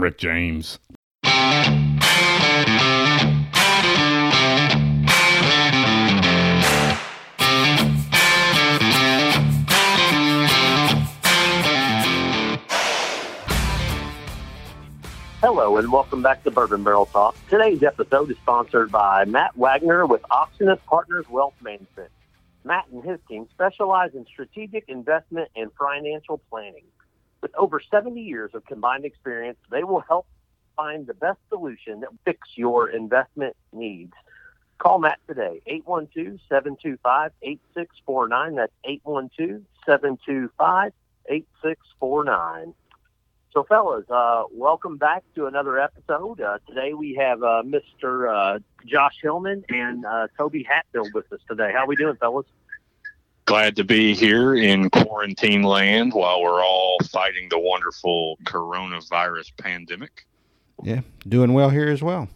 Rick James. Hello and welcome back to Bourbon Barrel Talk. Today's episode is sponsored by Matt Wagner with Oxenus Partners Wealth Management. Matt and his team specialize in strategic investment and financial planning. With over 70 years of combined experience, they will help find the best solution that fix your investment needs. Call Matt today, 812-725-8649. That's 812-725-8649. So, fellas, uh, welcome back to another episode. Uh, today we have uh, Mr. Uh, Josh Hillman and uh, Toby Hatfield with us today. How are we doing, fellas? Glad to be here in quarantine land while we're all fighting the wonderful coronavirus pandemic. Yeah, doing well here as well.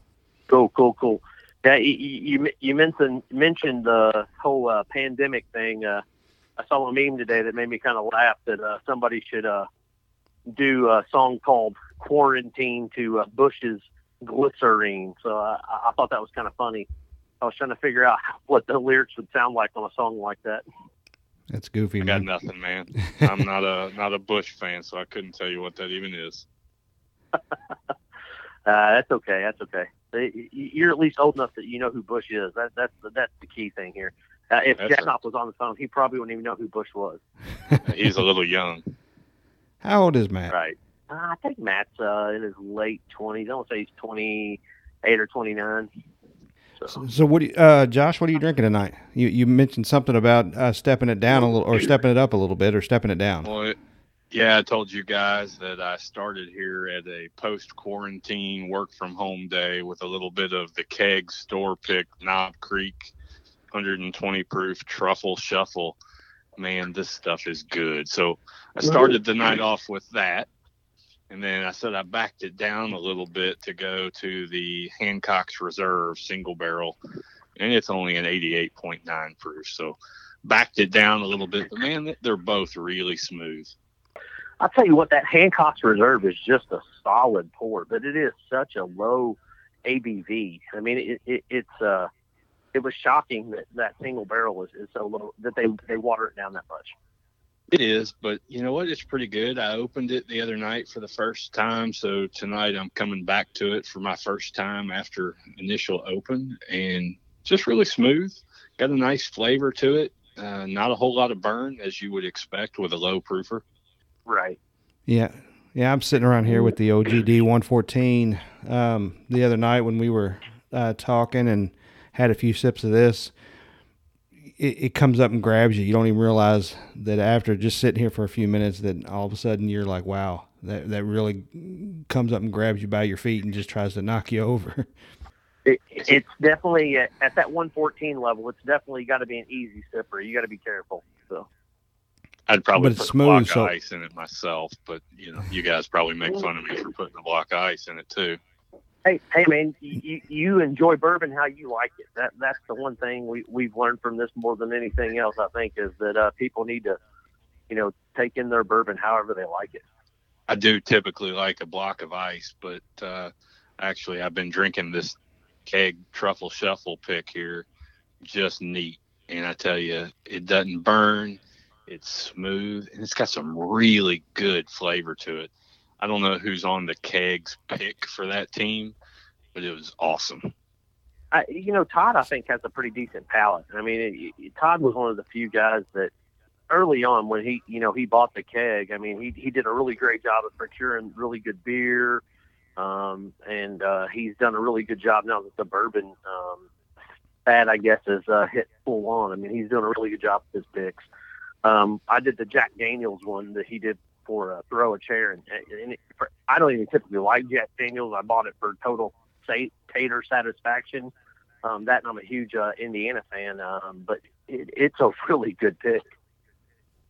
Cool, cool, cool. Yeah, you you, you mentioned mentioned the whole uh, pandemic thing. Uh, I saw a meme today that made me kind of laugh that uh, somebody should uh, do a song called "Quarantine" to uh, Bush's "Glycerine." So uh, I thought that was kind of funny. I was trying to figure out what the lyrics would sound like on a song like that. That's goofy. I man. got nothing, man. I'm not a not a Bush fan, so I couldn't tell you what that even is. Uh, that's okay. That's okay. You're at least old enough that you know who Bush is. That, that's the, that's the key thing here. Uh, if That's Jack right. Knopf was on the phone, he probably wouldn't even know who Bush was. He's a little young. How old is Matt? Right. Uh, I think Matt's uh, in his late 20s. I don't say he's 28 or 29. So, So, what? Do you, uh, Josh, what are you drinking tonight? You you mentioned something about uh, stepping it down a little, or stepping it up a little bit, or stepping it down. Well, it, yeah, I told you guys that I started here at a post quarantine work from home day with a little bit of the keg store pick Knob Creek 120 proof truffle shuffle. Man, this stuff is good. So I started the night off with that. And then I said I backed it down a little bit to go to the Hancock's Reserve single barrel. And it's only an 88.9 proof. So backed it down a little bit. But man, they're both really smooth. I'll tell you what, that Hancock's Reserve is just a solid pour, but it is such a low ABV. I mean, it, it, it's uh, it was shocking that that single barrel is, is so low that they they water it down that much. It is, but you know what? It's pretty good. I opened it the other night for the first time, so tonight I'm coming back to it for my first time after initial open, and just really smooth. Got a nice flavor to it. Uh, not a whole lot of burn as you would expect with a low proofer. Right. Yeah, yeah. I'm sitting around here with the OGD 114 um, the other night when we were uh, talking and had a few sips of this. It, it comes up and grabs you. You don't even realize that after just sitting here for a few minutes, that all of a sudden you're like, "Wow, that that really comes up and grabs you by your feet and just tries to knock you over." It, it's definitely at, at that 114 level. It's definitely got to be an easy sipper. You got to be careful. So I'd probably But it's put smooth, a block so- of ice in it myself, but you know, you guys probably make fun of me for putting a block of ice in it too. Hey, hey, man, you, you enjoy bourbon how you like it. That that's the one thing we we've learned from this more than anything else. I think is that uh, people need to, you know, take in their bourbon however they like it. I do typically like a block of ice, but uh, actually, I've been drinking this keg truffle shuffle pick here, just neat. And I tell you, it doesn't burn. It's smooth, and it's got some really good flavor to it. I don't know who's on the kegs pick for that team, but it was awesome. I, you know, Todd, I think has a pretty decent palate. I mean, it, it, Todd was one of the few guys that early on when he, you know, he bought the keg. I mean, he he did a really great job of procuring really good beer, um, and uh, he's done a really good job now that the bourbon um, fad, I guess, is uh, hit full on. I mean, he's doing a really good job with his picks. Um, I did the Jack Daniels one that he did for uh, throw a chair, and, and it, for, I don't even typically like Jack Daniels. I bought it for total sa- tater satisfaction. Um, that and I'm a huge uh, Indiana fan, um, but it, it's a really good pick.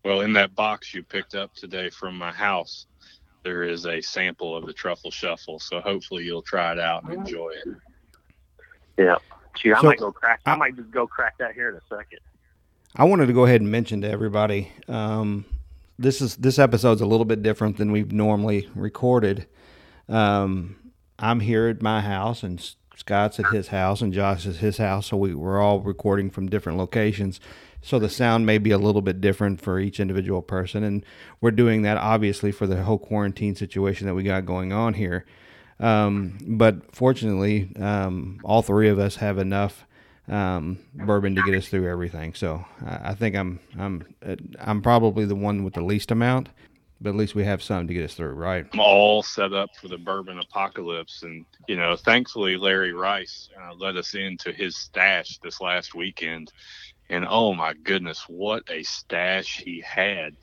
Well, in that box you picked up today from my house, there is a sample of the truffle shuffle. So hopefully you'll try it out and enjoy it. Yeah, Gee, I So- might go crack. I I- might just go crack that here in a second. I wanted to go ahead and mention to everybody um, this is this episode's a little bit different than we've normally recorded. Um, I'm here at my house, and Scott's at his house, and Josh is his house. So we, we're all recording from different locations. So the sound may be a little bit different for each individual person, and we're doing that obviously for the whole quarantine situation that we got going on here. Um, but fortunately, um, all three of us have enough um, bourbon to get us through everything. So I, I think I'm I'm I'm probably the one with the least amount, but at least we have some to get us through, right? I'm all set up for the bourbon apocalypse, and you know, thankfully Larry Rice uh, let us into his stash this last weekend and oh my goodness, what a stash he had.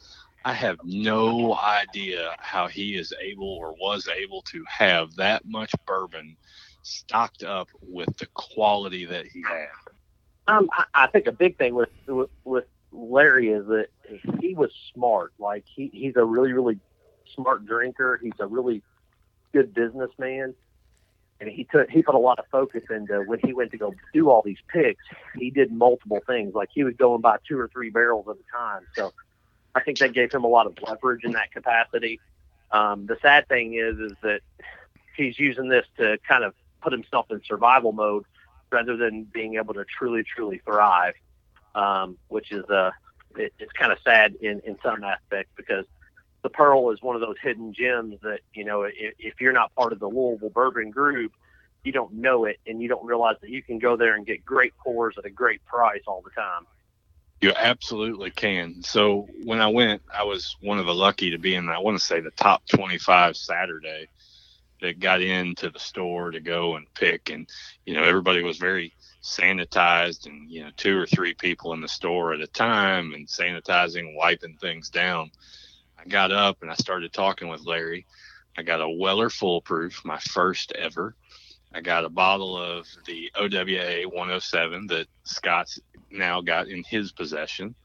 I have no idea how he is able or was able to have that much bourbon stocked up with the quality that he had. Um, I, I think a big thing with, with with Larry is that he was smart. Like he, he's a really really smart drinker. He's a really good businessman and he took he put a lot of focus into when he went to go do all these picks. He did multiple things, like he was going by two or three barrels at a time. So I think that gave him a lot of leverage in that capacity. Um, the sad thing is, is that he's using this to kind of put himself in survival mode rather than being able to truly, truly thrive, um, which is uh, it, it's kind of sad in in some aspects because the Pearl is one of those hidden gems that you know if, if you're not part of the Louisville Bourbon Group, you don't know it and you don't realize that you can go there and get great pours at a great price all the time. You absolutely can. So when I went, I was one of the lucky to be in. I want to say the top 25 Saturday that got into the store to go and pick, and you know everybody was very sanitized, and you know two or three people in the store at a time, and sanitizing, wiping things down I got up and I started talking with Larry. I got a Weller Full Proof, my first ever. I got a bottle of the OWA 107 that Scott's now got in his possession.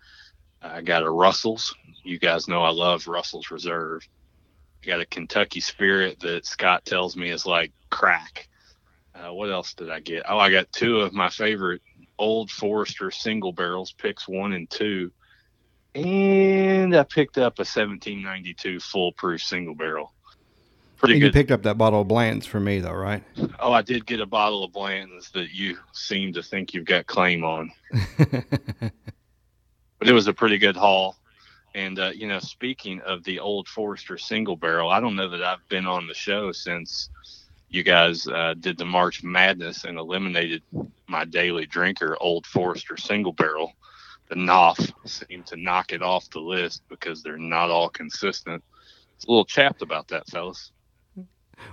I got a Russell's. You guys know I love Russell's Reserve. Got a Kentucky Spirit that Scott tells me is like crack. Uh, what else did I get? Oh, I got two of my favorite Old Forester single barrels, picks one and two and I picked up a 1792 Full Proof single barrel. Pretty and good. You picked up that bottle of Blanton's for me, though, right? Oh, I did get a bottle of Blanton's that you seem to think you've got claim on. but it was a pretty good haul. And, uh, you know, speaking of the Old Forester single barrel, I don't know that I've been on the show since you guys uh, did the March Madness and eliminated my daily drinker, Old Forester single barrel the Knopf seem to knock it off the list because they're not all consistent. It's a little chapped about that, fellas.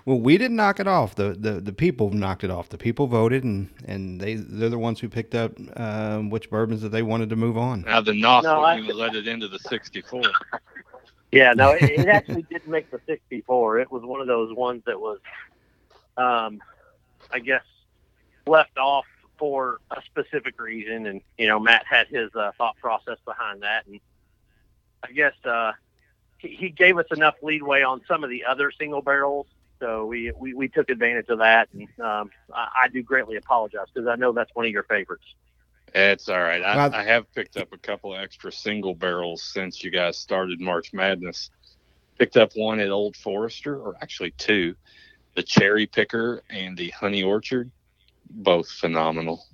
Well, we didn't knock it off. The, the the people knocked it off. The people voted, and, and they they're the ones who picked up um, which bourbons that they wanted to move on. Now the Knopf no, I, let it into the '64. Yeah, no, it, it actually did make the '64. It was one of those ones that was, um, I guess, left off for a specific reason, and you know Matt had his uh, thought process behind that, and I guess uh, he, he gave us enough leadway on some of the other single barrels, so we we, we took advantage of that, and um, I, I do greatly apologize because I know that's one of your favorites. It's all right. I, I have picked up a couple extra single barrels since you guys started March Madness. Picked up one at Old Forester, or actually two, the Cherry Picker and the Honey Orchard both phenomenal.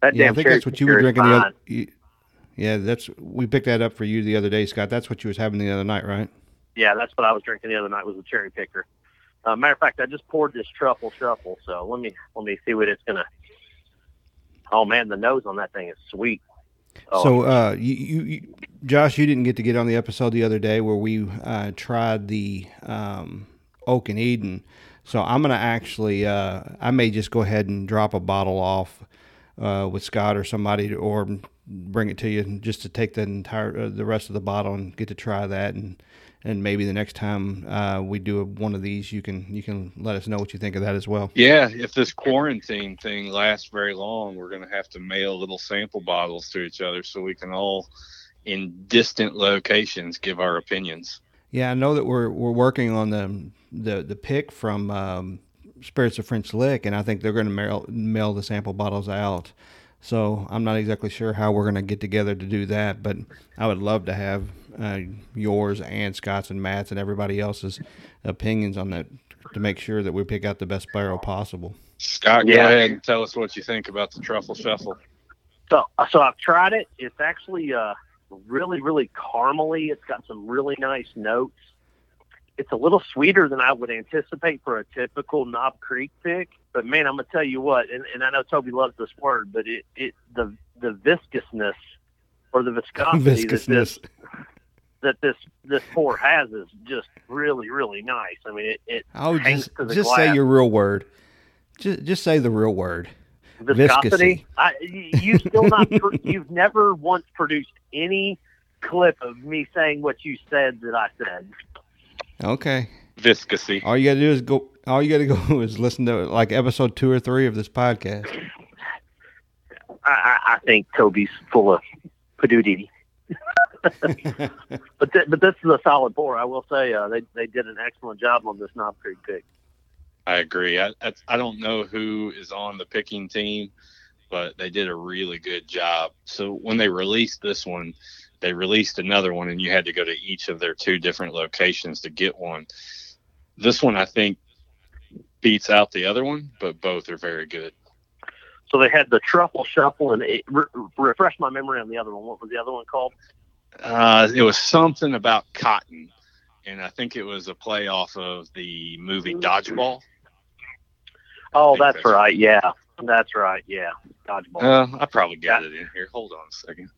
That yeah, I think that's what you were drinking the other. Yeah, that's we picked that up for you the other day, Scott. That's what you was having the other night, right? Yeah, that's what I was drinking the other night was a cherry picker. Uh, matter of fact, I just poured this truffle shuffle, so let me let me see what it's gonna. Oh man, the nose on that thing is sweet. Oh. So, uh, you, you, Josh, you didn't get to get on the episode the other day where we uh, tried the um, Oak and Eden. So I'm gonna actually, uh, I may just go ahead and drop a bottle off uh, with Scott or somebody, to, or bring it to you just to take the entire, uh, the rest of the bottle and get to try that, and and maybe the next time uh, we do a, one of these, you can you can let us know what you think of that as well. Yeah, if this quarantine thing lasts very long, we're gonna have to mail little sample bottles to each other so we can all, in distant locations, give our opinions. Yeah, I know that we're we're working on the the the pick from um, Spirits of French Lick, and I think they're going to mail mail the sample bottles out. So I'm not exactly sure how we're going to get together to do that, but I would love to have uh, yours and Scott's and Matt's and everybody else's opinions on that to make sure that we pick out the best barrel possible. Scott, go Yeah. ahead and tell us what you think about the truffle shuffle. So, so I've tried it. It's actually uh, really, really caramely. It's got some really nice notes. It's a little sweeter than I would anticipate for a typical Knob Creek pick. But man, I'm gonna tell you what, and, and I know Toby loves this word, but it, it the the viscousness or the viscosity that this Viscousness. that this this pour has is just really, really nice. I mean, it, it Oh, hangs just to the just glass. say your real word. Just just say the real word. viscosity. Viscosity. I, y- you still not. you've never once produced any clip of me saying what you said that I said. Okay. Viscosity. All you gotta do is go. All you gotta go is listen to like episode two or three of this podcast. I, I, I think Toby's full of padoodity. But th- but this is a solid pour. I will say uh, they they did an excellent job on this Knob Creek pick. I agree. I, I I don't know who is on the picking team, but they did a really good job. So when they released this one, they released another one, and you had to go to each of their two different locations to get one. This one, I think, beats out the other one, but both are very good. So they had the truffle shuffle and it re- refresh my memory on the other one. What was the other one called? Uh, it was something about cotton, and I think it was a play off of the movie Dodgeball. Oh, that's that's- right. Yeah, that's right. Yeah, dodgeball. Uh, I probably got it in here. Hold on a second.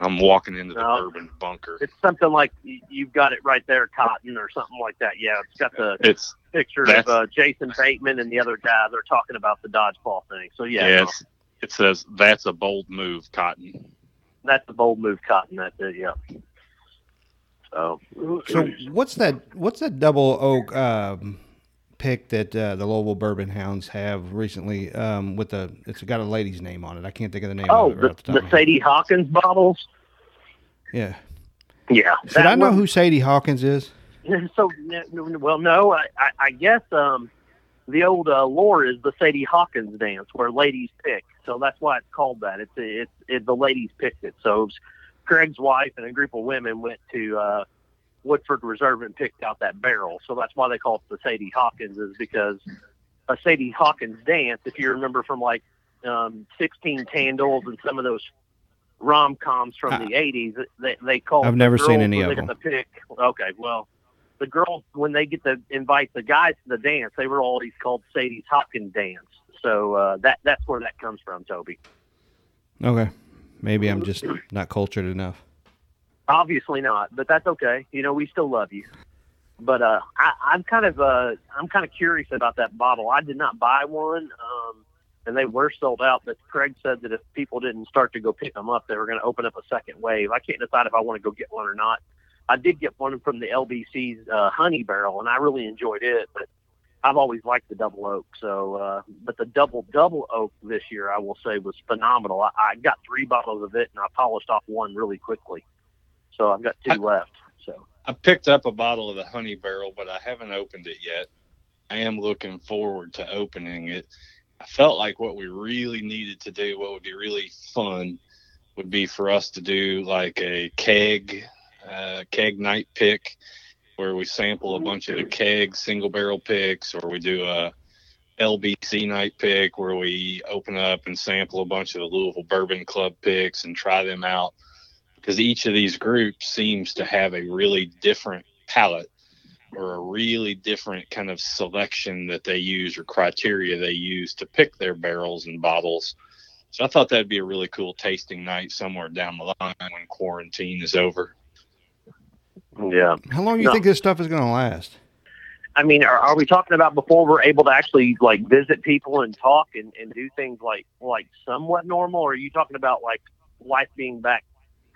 I'm walking into the No. bourbon bunker. It's something like you've got it right there, cotton or something like that. Yeah, it's got the It's picture of uh, Jason Bateman and the other guy. They're talking about the dodgeball thing. So yeah, yeah, no, it says that's a bold move, Cotton. that's a bold move, cotton. That's it. Yeah. So, So what's that? What's that double oak um, pick that uh, the Louisville Bourbon Hounds have recently? Um, with the it's got a lady's name on it. I can't think of the name. oh, right the, the, the of my head. Sadie Hawkins bottles. Yeah. Yeah. Should I know one- who Sadie Hawkins is? So, well, no, I, I, I guess um, the old uh, lore is the Sadie Hawkins dance, where ladies pick. So that's why it's called that. It's it's it, the ladies picked it. So it Craig's wife and a group of women went to uh, Woodford Reserve and picked out that barrel. So that's why they call it the Sadie Hawkins, is because a Sadie Hawkins dance, if you remember from like um, 16 Candles and some of those rom coms from Uh, the 80s, they they call. I've the never seen any of them. the pick. Okay, well, the girls when they get to invite the guys to the dance, they were always called Sadie's Hawkins dance. So uh, that that's where that comes from, Toby. Okay. Maybe I'm just not cultured enough. Obviously not, but that's okay. You know, we still love you. But uh, I, I'm kind of uh, I'm kind of curious about that bottle. I did not buy one, um, and they were sold out. But Craig said that if people didn't start to go pick them up, they were going to open up a second wave. I can't decide if I want to go get one or not. I did get one from the LBC's uh, Honey Barrel, and I really enjoyed it. But I've always liked the double oak. So, uh, but the double double oak this year, I will say, was phenomenal. I, I got three bottles of it, and I polished off one really quickly. So I've got two I- left. So. I picked up a bottle of the Honey Barrel, but I haven't opened it yet. I am looking forward to opening it. I felt like what we really needed to do, what would be really fun, would be for us to do like a keg, uh, keg night pick, where we sample a bunch of the keg single barrel picks, or we do a LBC night pick where we open up and sample a bunch of the Louisville Bourbon Club picks and try them out. Because each of these groups seems to have a really different palette or a really different kind of selection that they use or criteria they use to pick their barrels and bottles. So I thought that'd be a really cool tasting night somewhere down the line when quarantine is over. Yeah. How long do you No. think this stuff is going to last? I mean, are, are we talking about before we're able to actually like visit people and talk and, and do things like like somewhat normal, or are you talking about like life being back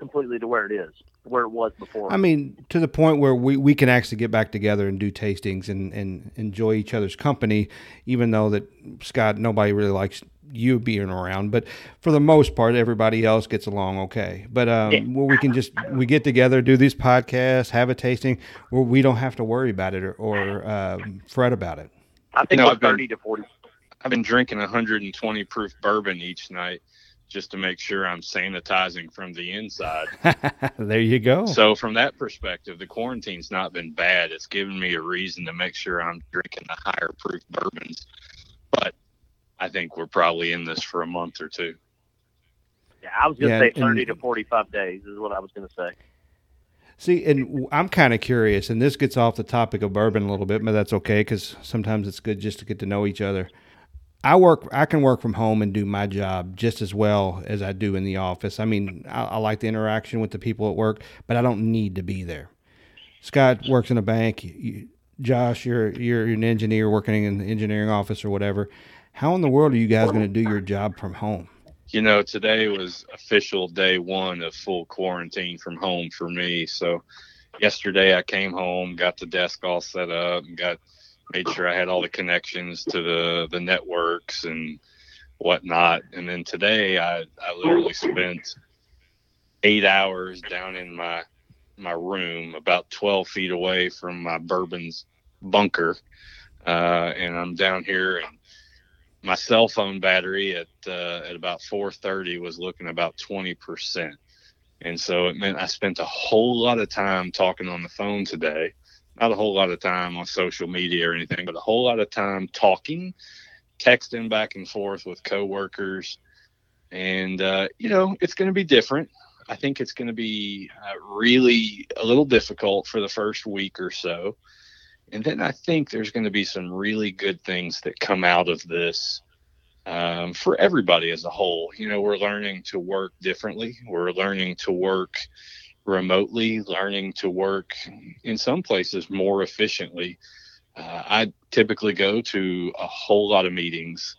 completely to where it is, where it was before? I mean, to the point where we, we can actually get back together and do tastings and, and enjoy each other's company, even though that Scott, nobody really likes you being around, but for the most part, everybody else gets along okay. But um, Yeah. where we can just we get together, do these podcasts, have a tasting, where we don't have to worry about it or, or um, fret about it. I think know, I've been- thirty to forty. I've been drinking 120 proof bourbon each night just to make sure I'm sanitizing from the inside. there you go. So from that perspective, the quarantine's not been bad. It's given me a reason to make sure I'm drinking the higher proof bourbons. But I think we're probably in this for a month or two. Yeah, I was going to yeah, say 30 and, to 45 days is what I was going to say. See, and I'm kind of curious, and this gets off the topic of bourbon a little bit, but that's okay because sometimes it's good just to get to know each other. I work. I can work from home and do my job just as well as I do in the office. I mean, I, I like the interaction with the people at work, but I don't need to be there. Scott works in a bank. You, Josh, you're you're an engineer working in the engineering office or whatever. How in the world are you guys going to do your job from home? You know, today was official day one of full quarantine from home for me. So, yesterday I came home, got the desk all set up, and got made sure I had all the connections to the the networks and whatnot. And then today, I I literally spent eight hours down in my my room, about twelve feet away from my bourbon's bunker, uh, and I'm down here and my cell phone battery at uh, at about 4:30 was looking about 20 percent, and so it meant I spent a whole lot of time talking on the phone today, not a whole lot of time on social media or anything, but a whole lot of time talking, texting back and forth with coworkers. And, uh, you know, it's going to be different. I think it's going to be uh, really a little difficult for the first week or so. And then I think there's going to be some really good things that come out of this um, for everybody as a whole. You know, we're learning to work differently. We're learning to work remotely, learning to work in some places more efficiently. Uh, I typically go to a whole lot of meetings.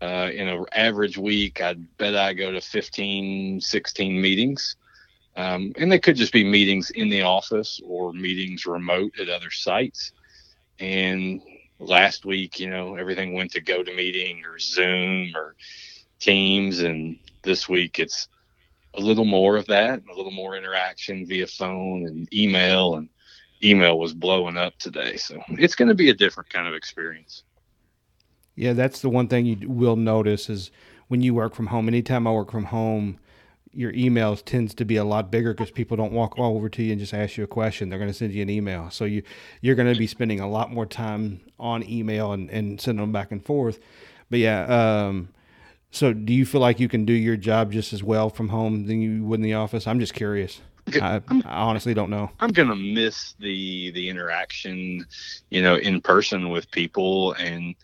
Uh, in an average week, I bet I go to 15, 16 meetings. Um, and they could just be meetings in the office or meetings remote at other sites. And last week, you know, everything went to GoToMeeting or Zoom or Teams. And this week it's a little more of that, a little more interaction via phone and email, and email was blowing up today. So it's going to be a different kind of experience. Yeah, that's the one thing you will notice is when you work from home. Anytime I work from home, your emails tends to be a lot bigger because people don't walk all over to you and just ask you a question. They're going to send you an email. So you you're going to be spending a lot more time on email and, and sending them back and forth. But yeah, um, so, do you feel like you can do your job just as well from home than you would in the office? I'm just curious. I, I, honestly don't know. I'm gonna miss the the interaction, you know, in person with people, and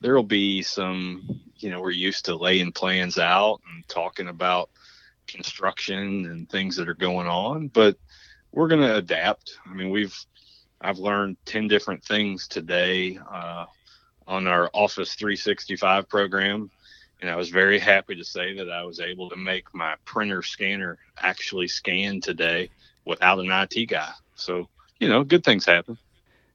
there'll be some, you know, we're used to laying plans out and talking about construction and things that are going on, but we're gonna adapt. I mean, we've I've learned ten different things today uh, on our Office 365 program and I was very happy to say that I was able to make my printer scanner actually scan today without an IT guy. So, you know, good things happen.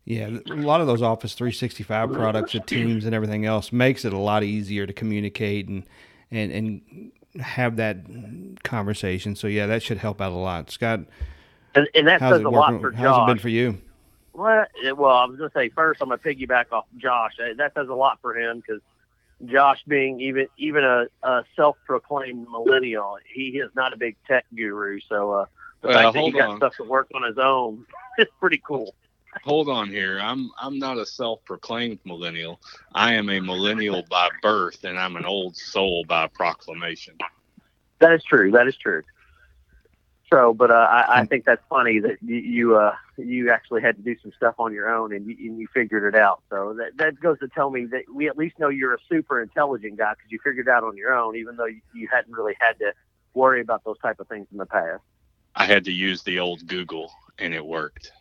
Yeah, a lot of those Office 365 products, the Teams and everything else, makes it a lot easier to communicate and and and have that conversation. So yeah, that should help out a lot. Scott, and, and that says a lot for Josh. How's it been for you? Well, well, I was going to say first, I'm going to piggyback off Josh. That says a lot for him because Josh being even even a, a self-proclaimed millennial, he is not a big tech guru. So uh, the well, fact that he got on. stuff to work on his own is pretty cool. Hold on here. I'm I'm not a self-proclaimed millennial. I am a millennial by birth, and I'm an old soul by proclamation. That is true. That is true. So, but uh, I, I think that's funny that you you, uh, you actually had to do some stuff on your own and you, and you figured it out. So that that goes to tell me that we at least know you're a super intelligent guy because you figured it out on your own, even though you, you hadn't really had to worry about those type of things in the past. I had to use the old Google, and it worked.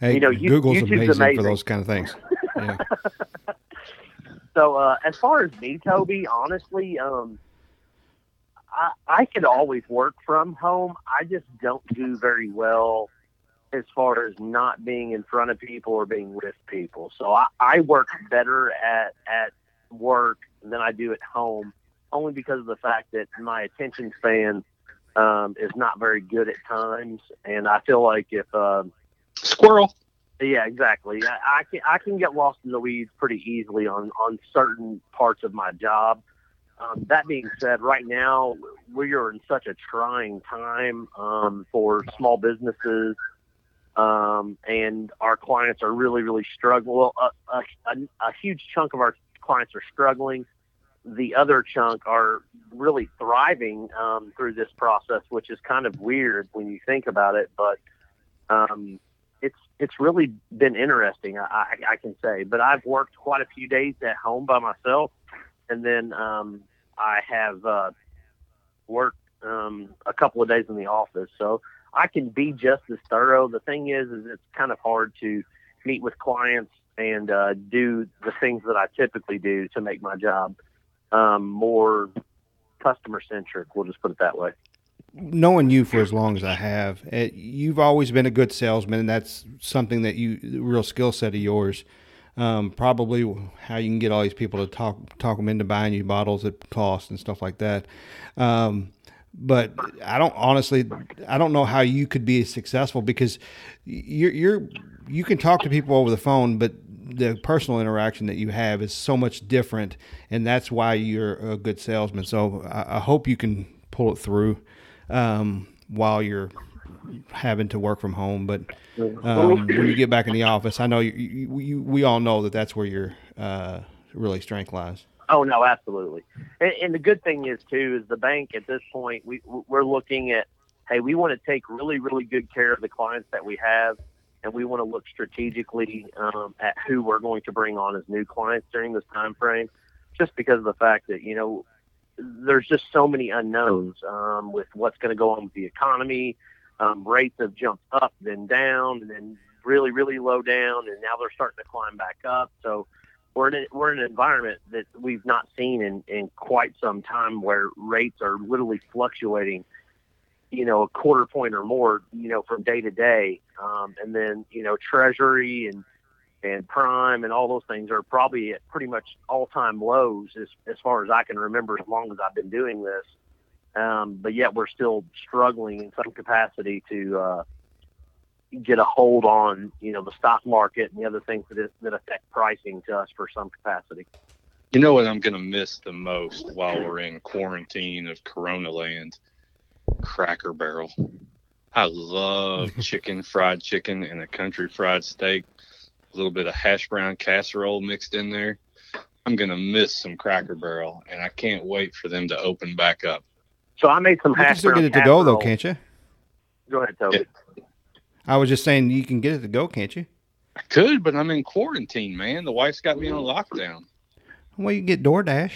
Hey, you know, Google's amazing, amazing, for those kind of things. Yeah. so, uh, as far as me, Toby, honestly, um, I, I could always work from home. I just don't do very well as far as not being in front of people or being with people. So I, I work better at at work than I do at home, only because of the fact that my attention span um, is not very good at times, and I feel like if um, squirrel. Yeah, exactly. I, I can I can get lost in the weeds pretty easily on on certain parts of my job um, that being said, right now we are in such a trying time um, for small businesses, um, and our clients are really, really struggling. Well, a, a, a huge chunk of our clients are struggling. The other chunk are really thriving um, through this process, which is kind of weird when you think about it. But um, it's it's really been interesting, I, I, I can say. But I've worked quite a few days at home by myself, and then um, I have uh, worked um, a couple of days in the office, so I can be just as thorough. The thing is, is it's kind of hard to meet with clients and uh, do the things that I typically do to make my job um, more customer centric. We'll just put it that way. Knowing you for as long as I have, eh, you've always been a good salesman, and that's something that you real skill set of yours um, probably how you can get all these people to talk talk them into buying you bottles at cost and stuff like that. Um, but I don't honestly, I don't know how you could be successful because you're you're you can talk to people over the phone, but the personal interaction that you have is so much different, and that's why you're a good salesman. So I, I hope you can pull it through um, while you're having to work from home, but um, when you get back in the office, I know you, you, you, we all know that that's where your uh, really strength lies. Oh no, absolutely. And, and, the good thing is too is the bank at this point we we're looking at hey we want to take really really good care of the clients that we have, and we want to look strategically um, at who we're going to bring on as new clients during this time frame, just because of the fact that you know there's just so many unknowns um, with what's going to go on with the economy um, rates have jumped up, then down, and then really, really low down, and now they're starting to climb back up. So we're in a, we're in an environment that we've not seen in, in quite some time, where rates are literally fluctuating, you know, a quarter point or more, you know, from day to day, um, and then you know, Treasury and and prime and all those things are probably at pretty much all time lows as as far as I can remember, as long as I've been doing this. Um, but yet we're still struggling in some capacity to uh, get a hold on, you know, the stock market and the other things that, is, that affect pricing to us for some capacity. You know what I'm going to miss the most while we're in quarantine of Corona land? Cracker Barrel. I love chicken, fried chicken, and a country fried steak. A little bit of hash brown casserole mixed in there. I'm going to miss some Cracker Barrel, and I can't wait for them to open back up. So I made some you hash can still get it to go though, can't you? Go ahead, Toby. Yeah. I was just saying you can get it to go, can't you? I could, but I'm in quarantine, man. The wife's got me on lockdown. Well, you can get DoorDash.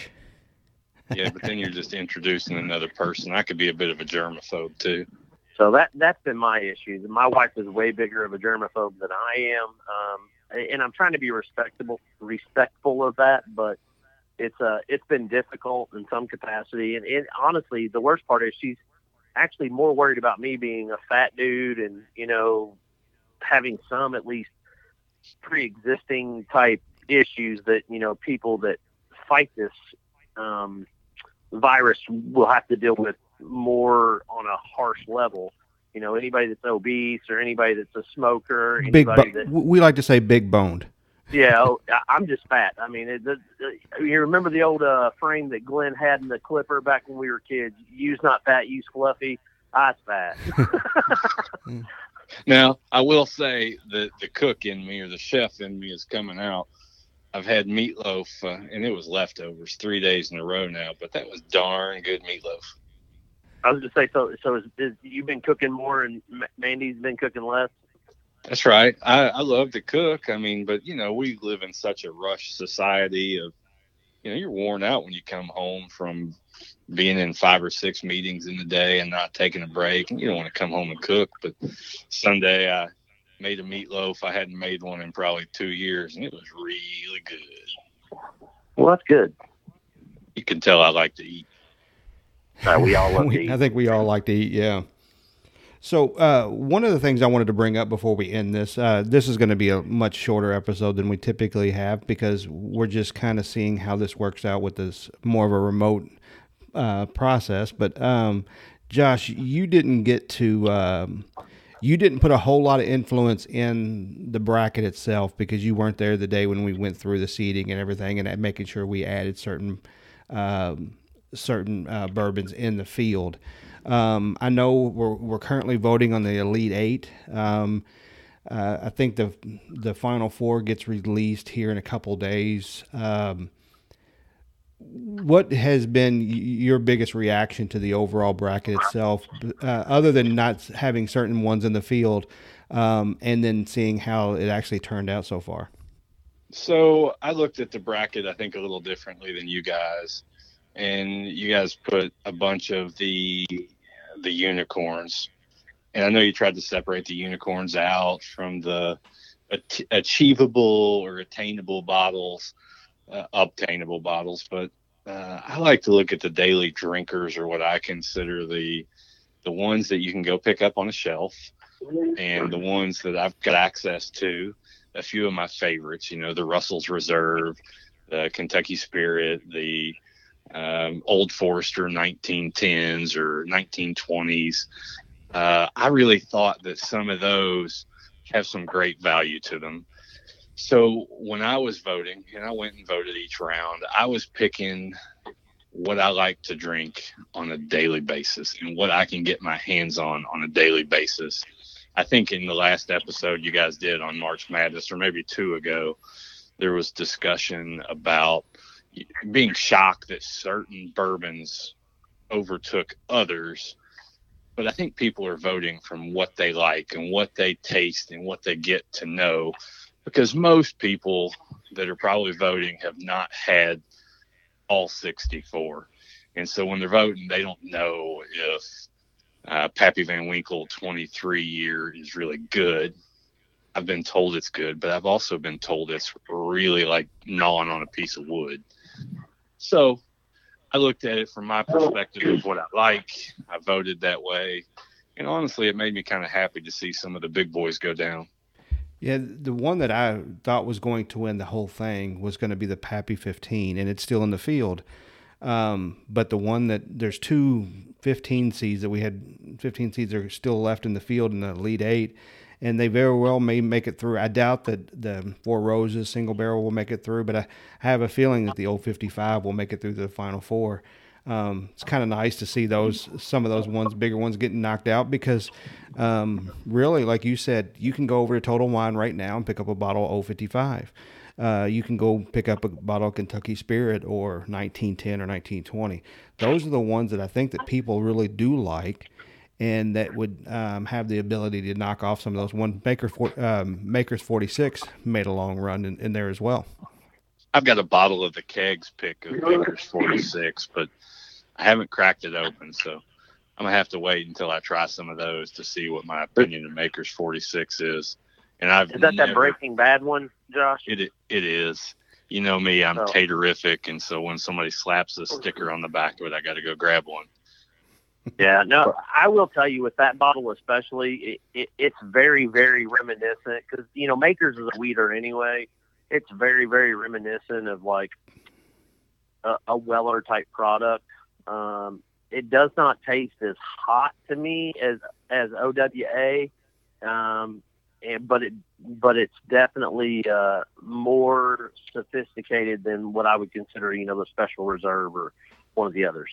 yeah, but then you're just introducing another person. I could be a bit of a germaphobe too. So that that's been my issue. My wife is way bigger of a germaphobe than I am, um, and I'm trying to be respectable, respectful of that. But it's uh it's been difficult in some capacity, and it, honestly, the worst part is she's actually more worried about me being a fat dude and you know having some at least pre-existing type issues that you know people that fight this um, virus will have to deal with more on a harsh level. You know, anybody that's obese or anybody that's a smoker, big. Bo- that, we like to say big boned yeah, oh, I'm just fat. I mean, it, the, the, you remember the old uh, frame that Glenn had in the Clipper back when we were kids? Use not fat, use fluffy. I was fat. now, I will say that the cook in me or the chef in me is coming out. I've had meatloaf, uh, and it was leftovers three days in a row now, but that was darn good meatloaf. I was just say so. So, is, is, you've been cooking more, and Mandy's been cooking less. That's right. I, I love to cook. I mean, but you know, we live in such a rush society of, you know, you're worn out when you come home from being in five or six meetings in the day and not taking a break. And you don't want to come home and cook. But Sunday I made a meatloaf. I hadn't made one in probably two years, and it was really good. Well, that's good. You can tell I like to eat. Uh, we all love to eat. I think we all like to eat. Yeah. So uh, one of the things I wanted to bring up before we end this, uh, this is going to be a much shorter episode than we typically have because we're just kind of seeing how this works out with this more of a remote uh, process. But um, Josh, you didn't get to. Um, you didn't put a whole lot of influence in the bracket itself because you weren't there the day when we went through the seating and everything and making sure we added certain um, certain uh, bourbons in the field. Um, I know we're, we're currently voting on the Elite Eight. Um, uh, I think the the final four gets released here in a couple days. Um, what has been your biggest reaction to the overall bracket itself, uh, other than not having certain ones in the field, um, and then seeing how it actually turned out so far? So I looked at the bracket, I think, a little differently than you guys, and you guys put a bunch of the the unicorns, and I know you tried to separate the unicorns out from the achievable or attainable bottles, uh, obtainable bottles, but uh, I like to look at the daily drinkers or what I consider the the ones that you can go pick up on a shelf and the ones that I've got access to. A few of my favorites, you know, the Russell's Reserve, the Kentucky Spirit, the um, Old Forester 1910s or 1920s. Uh, I really thought that some of those have some great value to them. So when I was voting, and I went and voted each round, I was picking what I like to drink on a daily basis and what I can get my hands on on a daily basis. I think in the last episode you guys did on March Madness, or maybe two ago, there was discussion about being shocked that certain bourbons overtook others. But I think people are voting from what they like and what they taste and what they get to know because most people that are probably voting have not had all 64. And so when they're voting, they don't know if uh, Pappy Van Winkle 23 year is really good. I've been told it's good, but I've also been told it's really like gnawing on a piece of wood. So I looked at it from my perspective of what I like. I voted that way. And honestly, it made me kind of happy to see some of the big boys go down. Yeah, the one that I thought was going to win the whole thing was going to be the Pappy 15, and it's still in the field. Um, but the one that there's two 15 seeds that we had 15 seeds are still left in the field in the Elite Eight, and they very well may make it through. I doubt that the Four Roses single barrel will make it through, but I have a feeling that the old 55 will make it through the final four um, it's kind of nice to see those some of those ones, bigger ones, getting knocked out because um, really, like you said, you can go over to Total Wine right now and pick up a bottle of 055. Uh, you can go pick up a bottle of Kentucky Spirit or 1910 or 1920. Those are the ones that I think that people really do like, and that would um, have the ability to knock off some of those. One Maker um, Maker's 46 made a long run in, in there as well. I've got a bottle of the kegs pick of Maker's 46, but I haven't cracked it open, so I'm gonna have to wait until I try some of those to see what my opinion of Maker's 46 is. And I've is that never, that Breaking Bad one, Josh? It it is. You know me, I'm oh. taterific, and so when somebody slaps a sticker on the back of it, I got to go grab one. Yeah, no, I will tell you with that bottle especially, it, it, it's very, very reminiscent because you know Makers is a wheater anyway. It's very, very reminiscent of like a, a Weller type product. Um, it does not taste as hot to me as as OWA, um, and, but it but it's definitely uh, more sophisticated than what I would consider, you know, the Special Reserve or one of the others.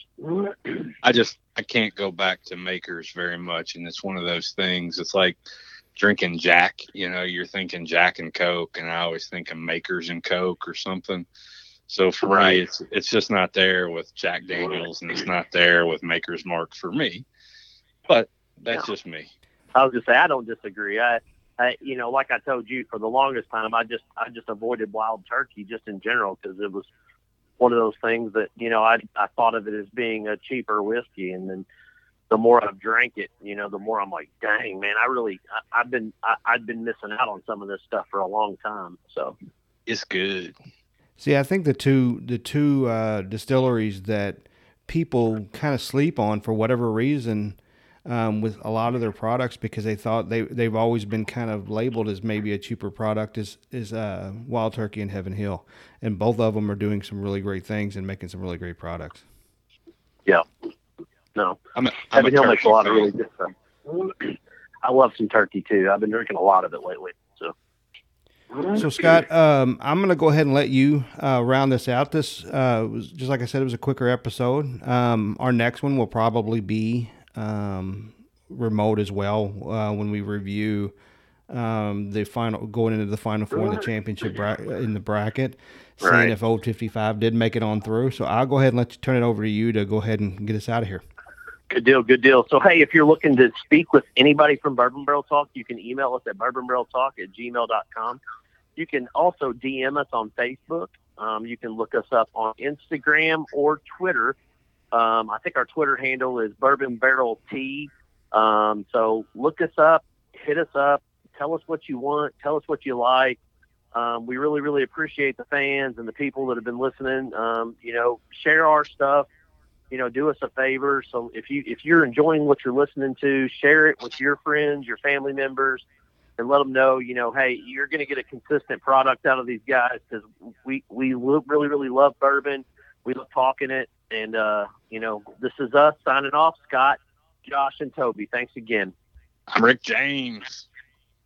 I just I can't go back to makers very much, and it's one of those things. It's like drinking Jack. You know, you're thinking Jack and Coke, and I always think of makers and Coke or something. So for right. me, it's it's just not there with Jack Daniels, and it's not there with Maker's Mark for me. But that's just me. I was just say I don't disagree. I, I, you know, like I told you, for the longest time, I just I just avoided wild turkey just in general because it was one of those things that you know I I thought of it as being a cheaper whiskey, and then the more I've drank it, you know, the more I'm like, dang man, I really I, I've been I, I've been missing out on some of this stuff for a long time. So it's good. See, I think the two the two uh, distilleries that people kind of sleep on for whatever reason um, with a lot of their products because they thought they they've always been kind of labeled as maybe a cheaper product is is uh, Wild Turkey and Heaven Hill, and both of them are doing some really great things and making some really great products. Yeah, no, I'm a, I'm Heaven Hill makes a lot of really good stuff. I love some turkey too. I've been drinking a lot of it lately. So So Scott, um, I'm going to go ahead and let you uh, round this out. This uh, was just like I said, it was a quicker episode. Um, our next one will probably be um, remote as well uh, when we review um, the final going into the final four in the championship bra- in the bracket, seeing Right. if Old 55 did make it on through. So I'll go ahead and let you turn it over to you to go ahead and get us out of here. Good deal, good deal. So, hey, if you're looking to speak with anybody from Bourbon Barrel Talk, you can email us at bourbonbarreltalk at gmail.com. You can also DM us on Facebook. Um, you can look us up on Instagram or Twitter. Um, I think our Twitter handle is Bourbon Barrel T. Um, so look us up, hit us up, tell us what you want, tell us what you like. Um, we really, really appreciate the fans and the people that have been listening. Um, you know, share our stuff you know, do us a favor. So if you if you're enjoying what you're listening to, share it with your friends, your family members, and let them know, you know, hey, you're going to get a consistent product out of these guys because we we really really love bourbon. We love talking it, and uh, you know, this is us signing off. Scott, Josh, and Toby. Thanks again. I'm Rick James.